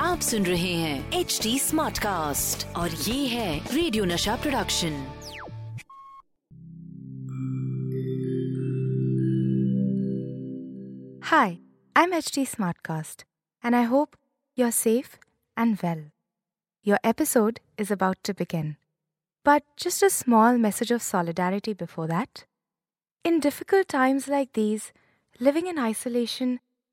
आप सुन रहे हैं एच डी स्मार्ट कास्ट और ये है radio Nasha production Hi, I'm HT Smartcast, and I hope you're safe and well. Your episode is about to begin. But just a small message of solidarity before that. In difficult times like these, living in isolation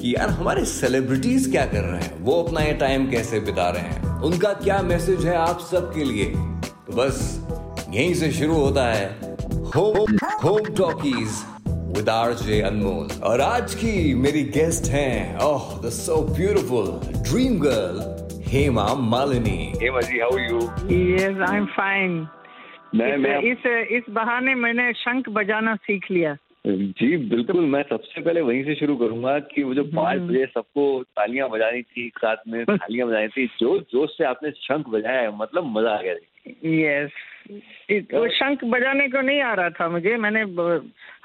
कि यार हमारे celebrities क्या कर रहे हैं? वो अपना ये टाइम कैसे बिता रहे हैं? उनका क्या मैसेज है आप सबके लिए? तो बस यहीं से शुरू होता है home home talkies with RJ Anmol और आज की मेरी गेस्ट हैं ओह the so beautiful dream girl Hema Malini Hema ji how you yes I am fine मैं मैं इस इस बहाने मैंने शंख बजाना सीख लिया। जी बिल्कुल मैं सबसे पहले वहीं से शुरू करूँगा कि वो जो पाँच बजे सबको तालियाँ बजानी थी साथ में तालियाँ बजानी थी जो जोश से आपने शंख बजाया है मतलब मज़ा आ गया यस yes. वो शंख बजाने को नहीं आ रहा था मुझे मैंने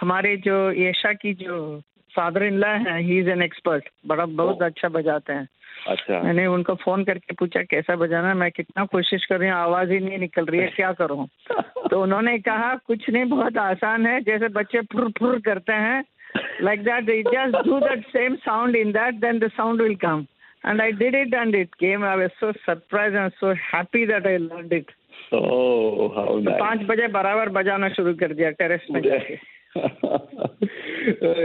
हमारे जो यशा की जो फादर इन लॉ है ही इज़ एन एक्सपर्ट बड़ा बहुत अच्छा बजाते हैं। अच्छा। मैंने उनको फ़ोन करके पूछा कैसा बजाना? मैं कितना कोशिश कर रही हूँ आवाज़ ही नहीं निकल रही है क्या करूँ? तो उन्होंने कहा कुछ नहीं बहुत आसान है जैसे बच्चे फुर फुर करते हैं like that just do that same sound in that then the sound will come and I did it and it came I was so surprised and so happy that I learned it oh how तो पाँच बजे बराबर बजाना शुरू कर दिया terrace में जाके।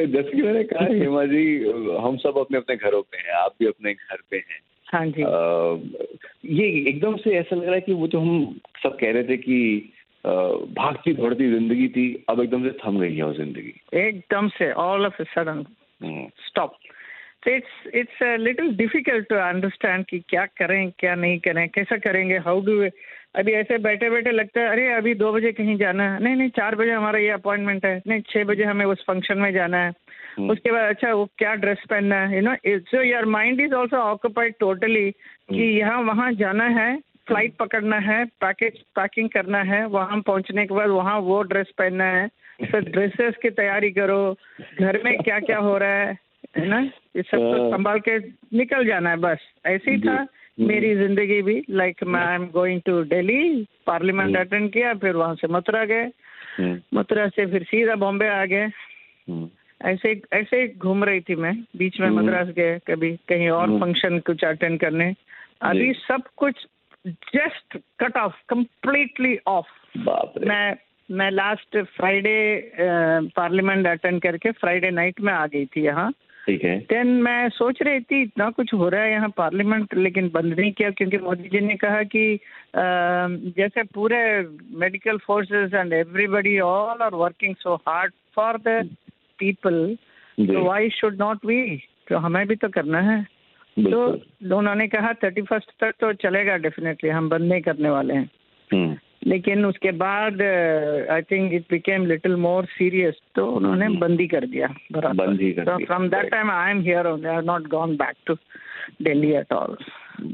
जैसे कि मैंने कहा हेमा जी हम सब अपने अपने घरों पे हैं आप भी अपने घर पे हैं। हाँ जी। अ, ये एकदम से ऐसा लग रहा है कि वो जो हम सब कह रहे थे कि भागती दौड़ती ज़िंदगी थी अब एकदम से थम गई है वो ज़िंदगी। एकदम से all of sudden stop. So it's it's a little difficult कि क्या करें क्या नहीं करें कैसा करेंगे हाउ डू अभी ऐसे बैठे बैठे लगता है अरे अभी दो बजे कहीं जाना है। नहीं नहीं चार बजे हमारा ये अपॉइंटमेंट है। नहीं छह बजे हमें उस फ़ंक्शन में जाना है। हम्म। उसके बाद अच्छा वो क्या ड्रेस पहनना है? You know so your mind is also occupied totally कि यहाँ वहाँ जाना है फ़्लाइट पकड़ना है पैकेज पैकिंग करना है वहाँ पहुँचने के बाद वहाँ वो ड्रेस पहनना है। फिर ड्रेसेस की तैयारी करो घर में क्या क्या हो रहा है? है ना? ये सब कुछ हाँ। संभाल के निकल जाना है बस। ऐसे ही था। मेरी ज़िंदगी भी लाइक मैं I am going to Delhi parliament attend किया फिर वहाँ से मथुरा गए। हम्म, मथुरा से फिर सीधा बॉम्बे आ गए। हम्म, ऐसे ऐसे घूम रही थी मैं बीच में हम्म। मद्रास गए कभी कहीं और हम्म। फ़ंक्शन कुछ अटेंड करने। अभी सब कुछ just cut off completely off मैं मैं लास्ट फ्राइडे पार्लियामेंट अटेंड करके फ्राइडे नाइट में आ गई थी यहाँ। ठीक है। देन मैं सोच रही थी इतना कुछ हो रहा है यहाँ पार्लियामेंट लेकिन बंद नहीं किया क्योंकि मोदी जी ने कहा कि जैसे पूरे medical forces and everybody all are working so hard for the people तो वाई शुड नॉट वी तो हमें भी तो करना है। तो उन्होंने कहा थर्टी फ़र्स्ट तक तो चलेगा डेफिनेटली हम बंद नहीं करने वाले हैं। हम्म, लेकिन उसके बाद I think it became little more serious तो उन्होंने बंदी कर दिया बंद कर from that time I am here I have not gone back to Delhi at all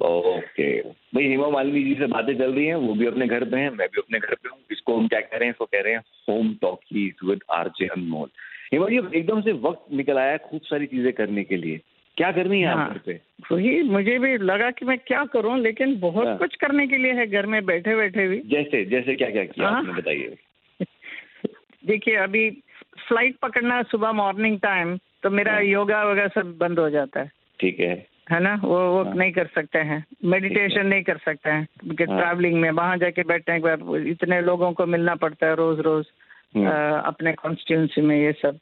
okay भाई हेमा मालिनी जी से बातें चल रही हैं वो भी अपने घर पे हैं मैं भी अपने घर पे हूँ इसको हम क्या कह रहे हैं इसको कह रहे हैं home talkies with RJ Anmol Hema ji एकदम से वक्त निकल आया खूब सारी चीज़ें करने के लिए। क्या करनी है हाँ। घर पे वही मुझे भी लगा कि मैं क्या करूँ लेकिन बहुत हाँ। कुछ करने के लिए है घर में बैठे बैठे भी जैसे जैसे क्या क्या किया हाँ। आपने बताइए देखिए अभी फ़्लाइट पकड़ना सुबह मॉर्निंग टाइम तो मेरा हाँ। योगा वगैरह सब बंद हो जाता है ठीक है है ना वो वो हाँ। नहीं कर सकते हैं मेडिटेशन नहीं कर सकते हैं हाँ। ट्रैवलिंग में वहाँ जाके बैठने के बाद इतने लोगों को मिलना पड़ता है रोज रोज। अ, अपने कॉन्स्टिट्यूंसी में ये सब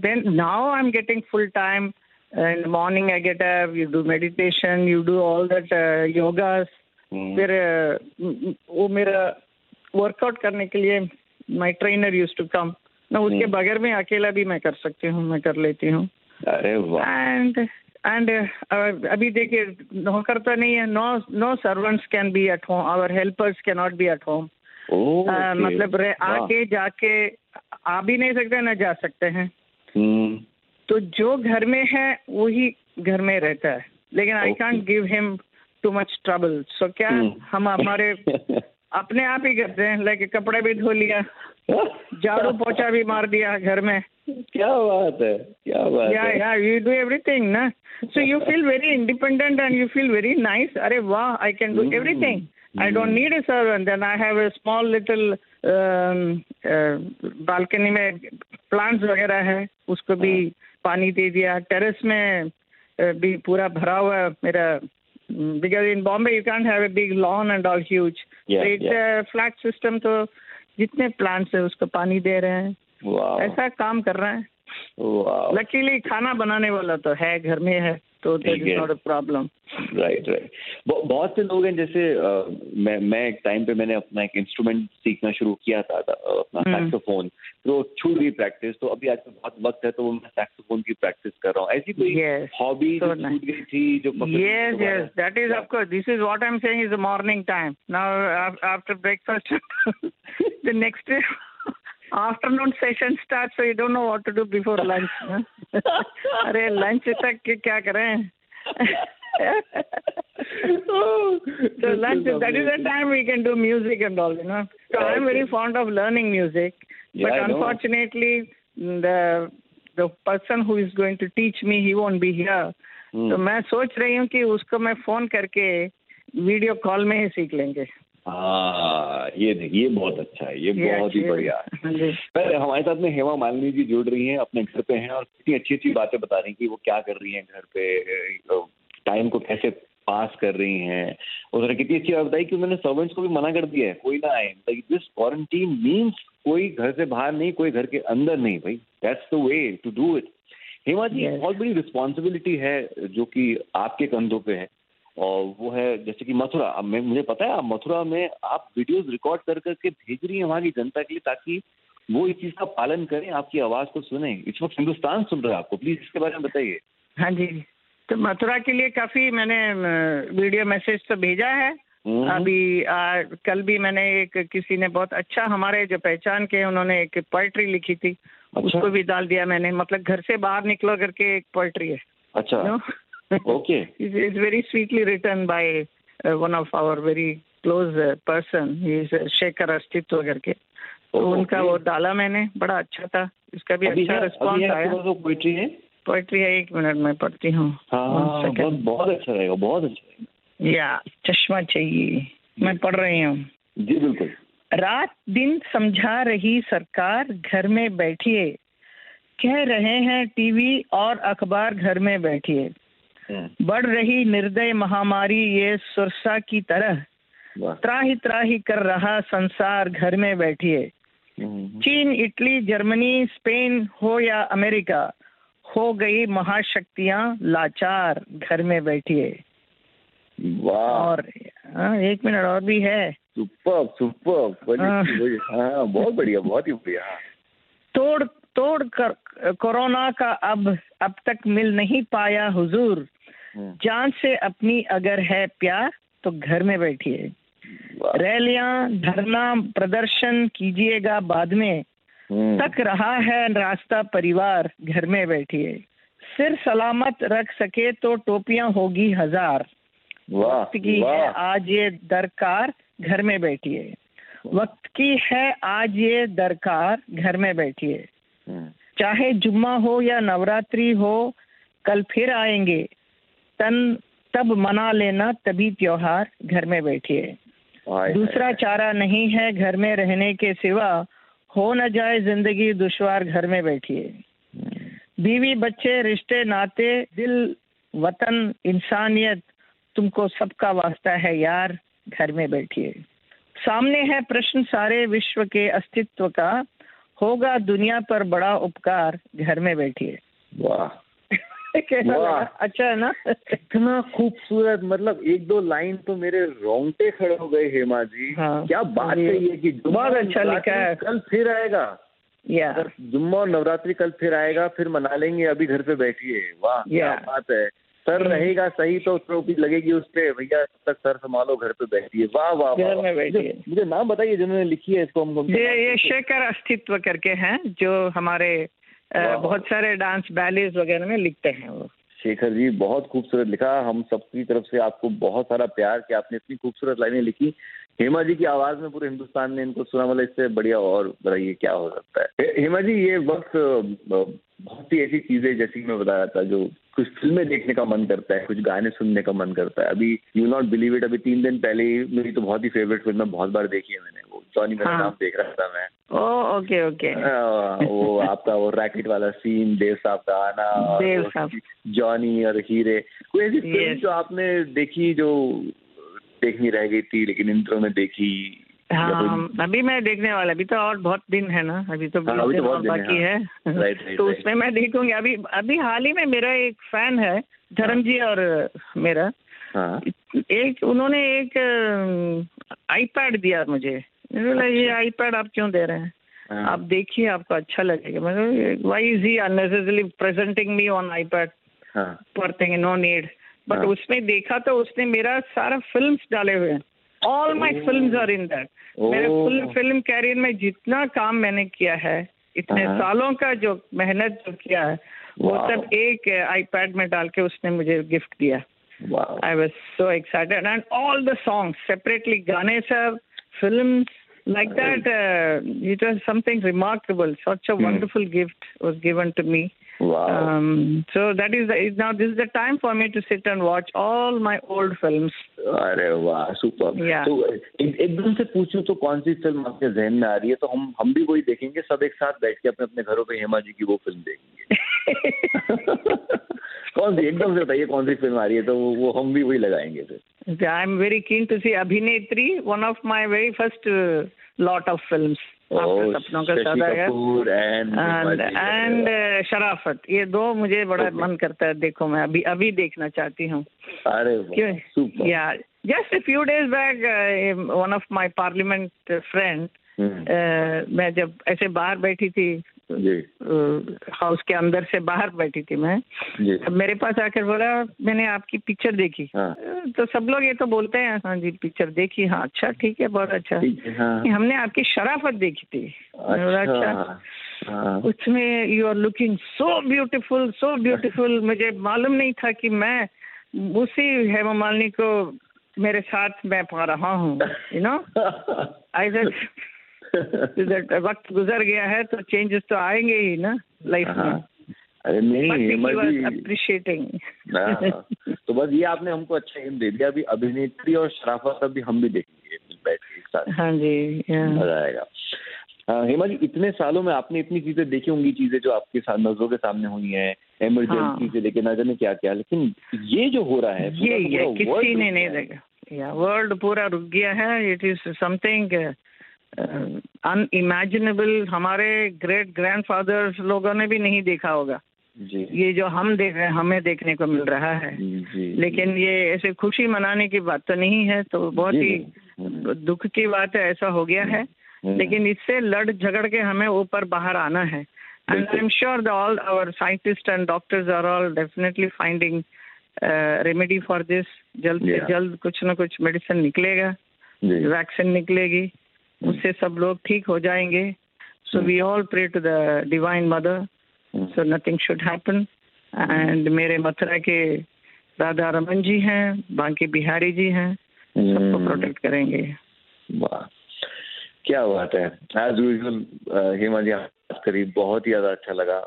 then now I am getting full time in morning I get up you do meditation you do all that yogas hmm, फिर अ, म- वो मेरा वर्कआउट करने के लिए my trainer use to come ना उसके हम्म। बगैर में अकेला भी मैं कर सकती हूँ मैं कर लेती हूँ। अरे वाह। एंड एंड अभी देखिए नौकर तो नहीं है no no servants can be at home our helpers can not be at home मतलब आके जाके आ भी नहीं सकते ना जा सकते हैं। हम्म, तो जो घर में है वो ही घर में रहता है। लेकिन I can't give him too much trouble so क्या hmm. हम हमारे अपने आप ही करते हैं लाइक कपड़े भी धो लिया झाड़ू पोछा भी मार दिया घर में। क्या बात है क्या बात या, है। या यू डू एवरीथिंग ना? So you feel very independent and you feel very nice अरे वाह I can do everything I don't need a servant then I have a small little balcony में प्लांट्स वगैरह है उसको भी. Hmm. पानी दे दिया। टेरेस में भी पूरा भरा हुआ मेरा because in Bombay you can't have a big lawn and all huge. Yeah, so it's a flat system तो जितने प्लांट्स है उसको पानी दे रहे हैं। Wow. ऐसा काम कर रहे हैं। Wow. लकीली खाना बनाने वाला तो है घर में है। तो that is not a problem right right बहुत से लोग हैं जैसे अ, मैं मैं एक टाइम पे मैंने अपना एक इंस्ट्रूमेंट सीखना शुरू किया था अ, अपना हम्म। सैक्सोफोन तो छूट गई प्रैक्टिस तो अभी आज बहुत वक्त है तो वो मैं सैक्सोफोन की प्रैक्टिस कर रहा हूँ। ऐसी कोई Yes. हॉबी जो छूट गई थी जो पकड़- yes दोबारा- yes that is of course this is what i'm saying is the morning time. Now af- after session starts so you don't know what to do before lunch huh? अरे lunch तक क्या करें Oh, so lunch that is the time we can do music and all you know so i'm very fond of learning music Yeah, but know. unfortunately the the person who is going to teach me he won't be here हम्म। तो मैं सोच रही हूँ कि उसको मैं phone करके video call में ही सीख लेंगे हाँ ये ये बहुत अच्छा है ये ये बहुत ही बढ़िया है। पर हमारे साथ में हेमा मालिनी जी जुड़ रही हैं अपने घर पे हैं और कितनी अच्छी अच्छी बातें बता रही हैं कि वो क्या कर रही हैं घर पे टाइम को कैसे पास कर रही हैं। उन्होंने कितनी अच्छी बात बताई कि उन्होंने सर्वेंट्स को भी मना कर दिया है कोई ना आए। दिस क्वारंटीन मीन्स कोई घर से बाहर नहीं कोई घर के अंदर नहीं भाई। That's the way to do it Hema ji. बहुत बड़ी रिस्पॉन्सिबिलिटी है जो कि आपके कंधों पे है। और वो है जैसे कि मथुरा। अब मैं मुझे पता है आप मथुरा में आप वीडियोस रिकॉर्ड कर करके भेज रही हैं वहाँ की जनता के लिए ताकि वो इस चीज़ का पालन करें आपकी आवाज़ को सुने। इस वक्त हिंदुस्तान सुन रहा है आपको। प्लीज़ इसके बारे में बताइए। हाँ जी। तो मथुरा के लिए काफ़ी मैंने वीडियो मैसेज तो भेजा है। हम्म। अभी आ, कल भी मैंने एक किसी ने बहुत अच्छा हमारे जो पहचान के उन्होंने एक पोइट्री लिखी थी। अच्छा। उसको भी डाल दिया मैंने। मतलब घर से बाहर निकलो करके एक पोइट्री है। अच्छा। No okay it's very sweetly written by one of our very close person is Shekhar Astitva करके तो Okay. उनका वो डाला मैंने बड़ा अच्छा था। इसका भी अभी अच्छा रिस्पॉन्स आया। पोइट्री है? पोइट्री है एक मिनट में पढ़ती हूँ। हाँ One बहुत. बहुत अच्छा रहेगा बहुत अच्छा रहेगा। या चश्मा चाहिए। मैं पढ़ रही हूँ। जी बिल्कुल। रात दिन समझा रही सरकार घर में बैठिए। कह रहे हैं टीवी और अखबार घर में बैठिए। बढ़ रही निर्दय महामारी ये सुरसा की तरह त्राही त्राही कर रहा संसार घर में बैठिए। हम्म, चीन इटली जर्मनी स्पेन हो या अमेरिका हो गई महाशक्तियाँ लाचार घर में बैठिए। वाह। और हाँ, एक मिनट और भी है। सुपर सुपर हाँ। हाँ बहुत बढ़िया बहुत ही बढ़िया। तोड़ तोड़ कर कोरोना का अब अब तक मिल नहीं पाया हुजूर। जान से अपनी अगर है प्यार तो घर में बैठिए। रैलियाँ धरना प्रदर्शन कीजिएगा बाद में। हम्म, तक रहा है रास्ता परिवार घर में बैठिए। सिर सलामत रख सके तो टोपियाँ होगी हज़ार। वक्त की है आज ये दरकार घर में बैठिए। वक्त की है आज ये दरकार घर में बैठिए। हम्म, चाहे जुम्मा हो या नवरात्रि हो कल फिर आएँगे। तन तब मना लेना तभी त्योहार घर में बैठिए। दूसरा चारा नहीं है घर में रहने के सिवा हो न जाए ज़िंदगी दुश्वार घर में बैठिए। बीवी बच्चे रिश्ते नाते दिल वतन इंसानियत तुमको सबका वास्ता है यार घर में बैठिए। सामने है प्रश्न सारे विश्व के अस्तित्व का होगा दुनिया पर बड़ा उपकार घर में बैठिए। वाह। कैसा अच्छा है ना इतना खूबसूरत मतलब एक दो लाइन तो मेरे रोंगटे खड़े हो गए हेमा जी हाँ। क्या बात ये- है कि जुम्मा बहुत अच्छा लिखा है। कल फिर आएगा या जुम्मा और नवरात्रि कल फिर आएगा फिर मना लेंगे अभी घर पे बैठिए वाह क्या बात है सर हम्म। रहेगा सही तो टोपी लगेगी उस पे भैया तब तक सर संभालो घर पे बैठिए वाह वाह घर में बैठिए। मुझे- नाम बताइए जिन्होंने लिखी है इसको हमको ये ये शेखर अस्तित्व करके हैं जो हमारे। बहुत सारे डांस बैलेज वगैरह में लिखते हैं वो। शेखर जी बहुत खूबसूरत लिखा। हम सबकी तरफ़ से आपको बहुत सारा प्यार कि आपने इतनी खूबसूरत लाइनें लिखी। हेमा जी की आवाज़ में पूरे हिंदुस्तान ने इनको सुना मतलब इससे बढ़िया और बताइए क्या हो सकता है। हेमा जी ये वक्त बहुत सी ऐसी चीज़ें जैसी मैं बता रहा था जो कुछ फ़िल्में देखने का मन करता है कुछ गाने सुनने का मन करता है। अभी यू नॉट बिलीव इट अभी तीन दिन पहले ही मेरी तो बहुत ही फेवरेट फ़िल्म है बहुत बार देखी है मैंने वो जॉनी मेरा हाँ। नाम देख रहा था मैं। ओ ओके ओके वो आपका वो रैकेट वाला सीन देव साहब का आना और देव साहब। जॉनी और हीरे कोई ऐसी फ़िल्म जो आपने देखी जो देखनी रह गई थी लेकिन इंट्रो में देखी हाँ अभी मैं देखने वाला अभी तो और बहुत दिन है ना अभी तो हाँ, अभी तो बहुत दिन है, बाकी हाँ। है। Right, right, तो. उसमें मैं देखूँगी। अभी अभी हाल ही में मेरा एक फ़ैन है धर्म जी और मेरा। हाँ। एक उन्होंने एक आईपैड दिया मुझे। बोला ये आईपैड आप क्यों दे रहे हैं? हाँ, आप देखिए आपको अच्छा लगेगा। मतलब why is he unnecessarily presenting me on iPad पर थिंग नो नीड बट हाँ। उसमें देखा तो उसने मेरा सारा फ़िल्म डाले हुए हैं। All my film are in that मेरे फुल फ़िल्म कैरियर में जितना काम मैंने किया है इतने हाँ। सालों का जो मेहनत जो किया है वो सब एक आईपैड में डाल के उसने मुझे गिफ्ट दिया। I was so excited and all the song separately गाने sir film like that it was something remarkable such a wonderful gift was given to me वाह Um, so that is the, is now this is the time for me to sit and watch all my old films. अरे वाह super Yeah. तो एक- एकदम से पूछूं तो कौन सी फिल्म आपके जहन में आ रही है तो हम हम भी वही देखेंगे सब एक साथ बैठ के अपने अपने घरों पे हेमा जी की वो फिल्म देखेंगे कौन सी एकदम से बताइए कौन सी फिल्म आ रही है तो वो, वो हम भी वही लगाएंगे फिर I am very keen to see Abhinetri, one of my very first uh, lot of films. आपके सपनों का सौदागर एंड एंड एंड शराफत ये दो मुझे बड़ा. मन करता है देखो मैं अभी अभी देखना चाहती हूँ। जस्ट क्यों? Few days back one of my parliament friend मैं जब ऐसे बाहर बैठी थी हाउस के अंदर से बाहर बैठी थी मैं। जी। अब मेरे पास आकर बोला मैंने आपकी पिक्चर देखी। हाँ। तो सब लोग ये तो बोलते हैं हाँ जी पिक्चर देखी हाँ अच्छा ठीक है बहुत अच्छा। है हाँ। हमने आपकी शराफत देखी थी। बोला, अच्छा हाँ। उसमें you are looking so beautiful so beautiful मुझे मालूम नहीं था कि मैं उसी हेमा मालिनी को मेरे साथ मैं पा रहा हूँ यू नो आई वक्त गुजर गया है तो चेंजेस तो आएँगे ही ना लाइफ में। हाँ। अरे नहीं अप्रिशिएटिंग हाँ। तो बस ये आपने हमको अच्छा हिंट दे दिया अभी अभिनेत्री और शराफत अभी हम भी देखेंगे बैठ के साथ। हाँ जी मज़ा आएगा। हेमा जी इतने सालों में आपने इतनी चीज़ें देखी होंगी चीज़ें जो आपके साथ नज़रों के सामने हुई हैं इमरजेंसी हाँ। से लेके ना जाने क्या क्या लेकिन ये जो हो रहा है ये ये किसी ने नहीं देखा। या वर्ल्ड पूरा रुक गया है इट इज़ समथिंग अनइमेजिनेबल हमारे ग्रेट ग्रैंडफादर्स लोगों ने भी नहीं देखा होगा। जी। ये जो हम देख रहे हैं हमें देखने को मिल रहा है। जी। लेकिन ये ऐसे खुशी मनाने की बात तो नहीं है तो बहुत ही दुख की बात है ऐसा हो गया है। लेकिन इससे लड़ झगड़ के हमें ऊपर बाहर आना है। And I. Am sure all our scientist and doctors are all definitely finding remedy for this जल्द से जल्द कुछ ना कुछ मेडिसिन निकलेगा। वैक्सीन निकलेगी। उससे सब लोग ठीक हो जाएँगे। So we all pray to the divine mother so nothing should happen and मेरे मथुरा के राधा रमन जी हैं बांके बिहारी जी हैं सबको। प्रोटेक्ट करेंगे। वाह क्या बात है। एज यूजल हेमा जी बात करी बहुत ही ज़्यादा अच्छा लगा।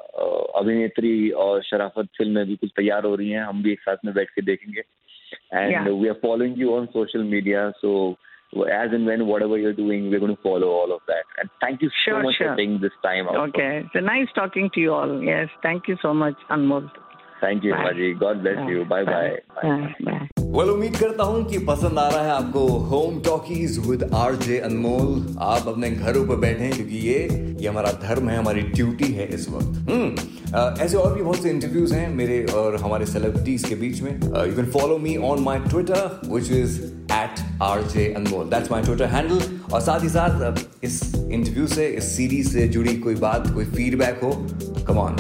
अभिनेत्री और शराफत फ़िल्में भी कुछ तैयार हो रही हैं हम भी एक साथ में बैठ के देखेंगे। And we are following you on social media so as and when whatever you're doing we're going to follow all of that and thank you so Sure, much sure. for taking this time out Okay, so nice talking to you all. Yes, thank you so much, Anmol. thank you Bye. Hema ji god bless you bye bye, bye. Bye. Bye. Well उम्मीद करता हूं कि पसंद आ रहा है आपको home talkies with RJ Anmol आप अपने घरों पर बैठे हैं क्योंकि ये ये हमारा धर्म है हमारी ड्यूटी है इस वक्त हम्म अ, ऐसे और भी बहुत से इंटरव्यूज हैं मेरे और हमारे सेलिब्रिटीज के बीच में you can follow me on my Twitter which is at R J Anmol that's my Twitter handle और साथ ही साथ इस इंटरव्यू से, इस सीरीज़ से जुड़ी कोई बात, कोई फीडबैक हो come on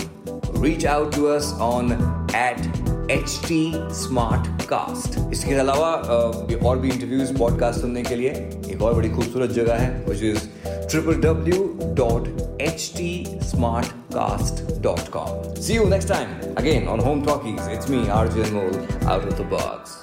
reach out to us on at H T smart cast इसके अलावा और भी इंटरव्यूज़ पॉडकास्ट सुनने के लिए, एक और बड़ी खूबसूरत जगह है triple W dot H T smart cast dot com see you next time again on home talkies it's me R J out of the box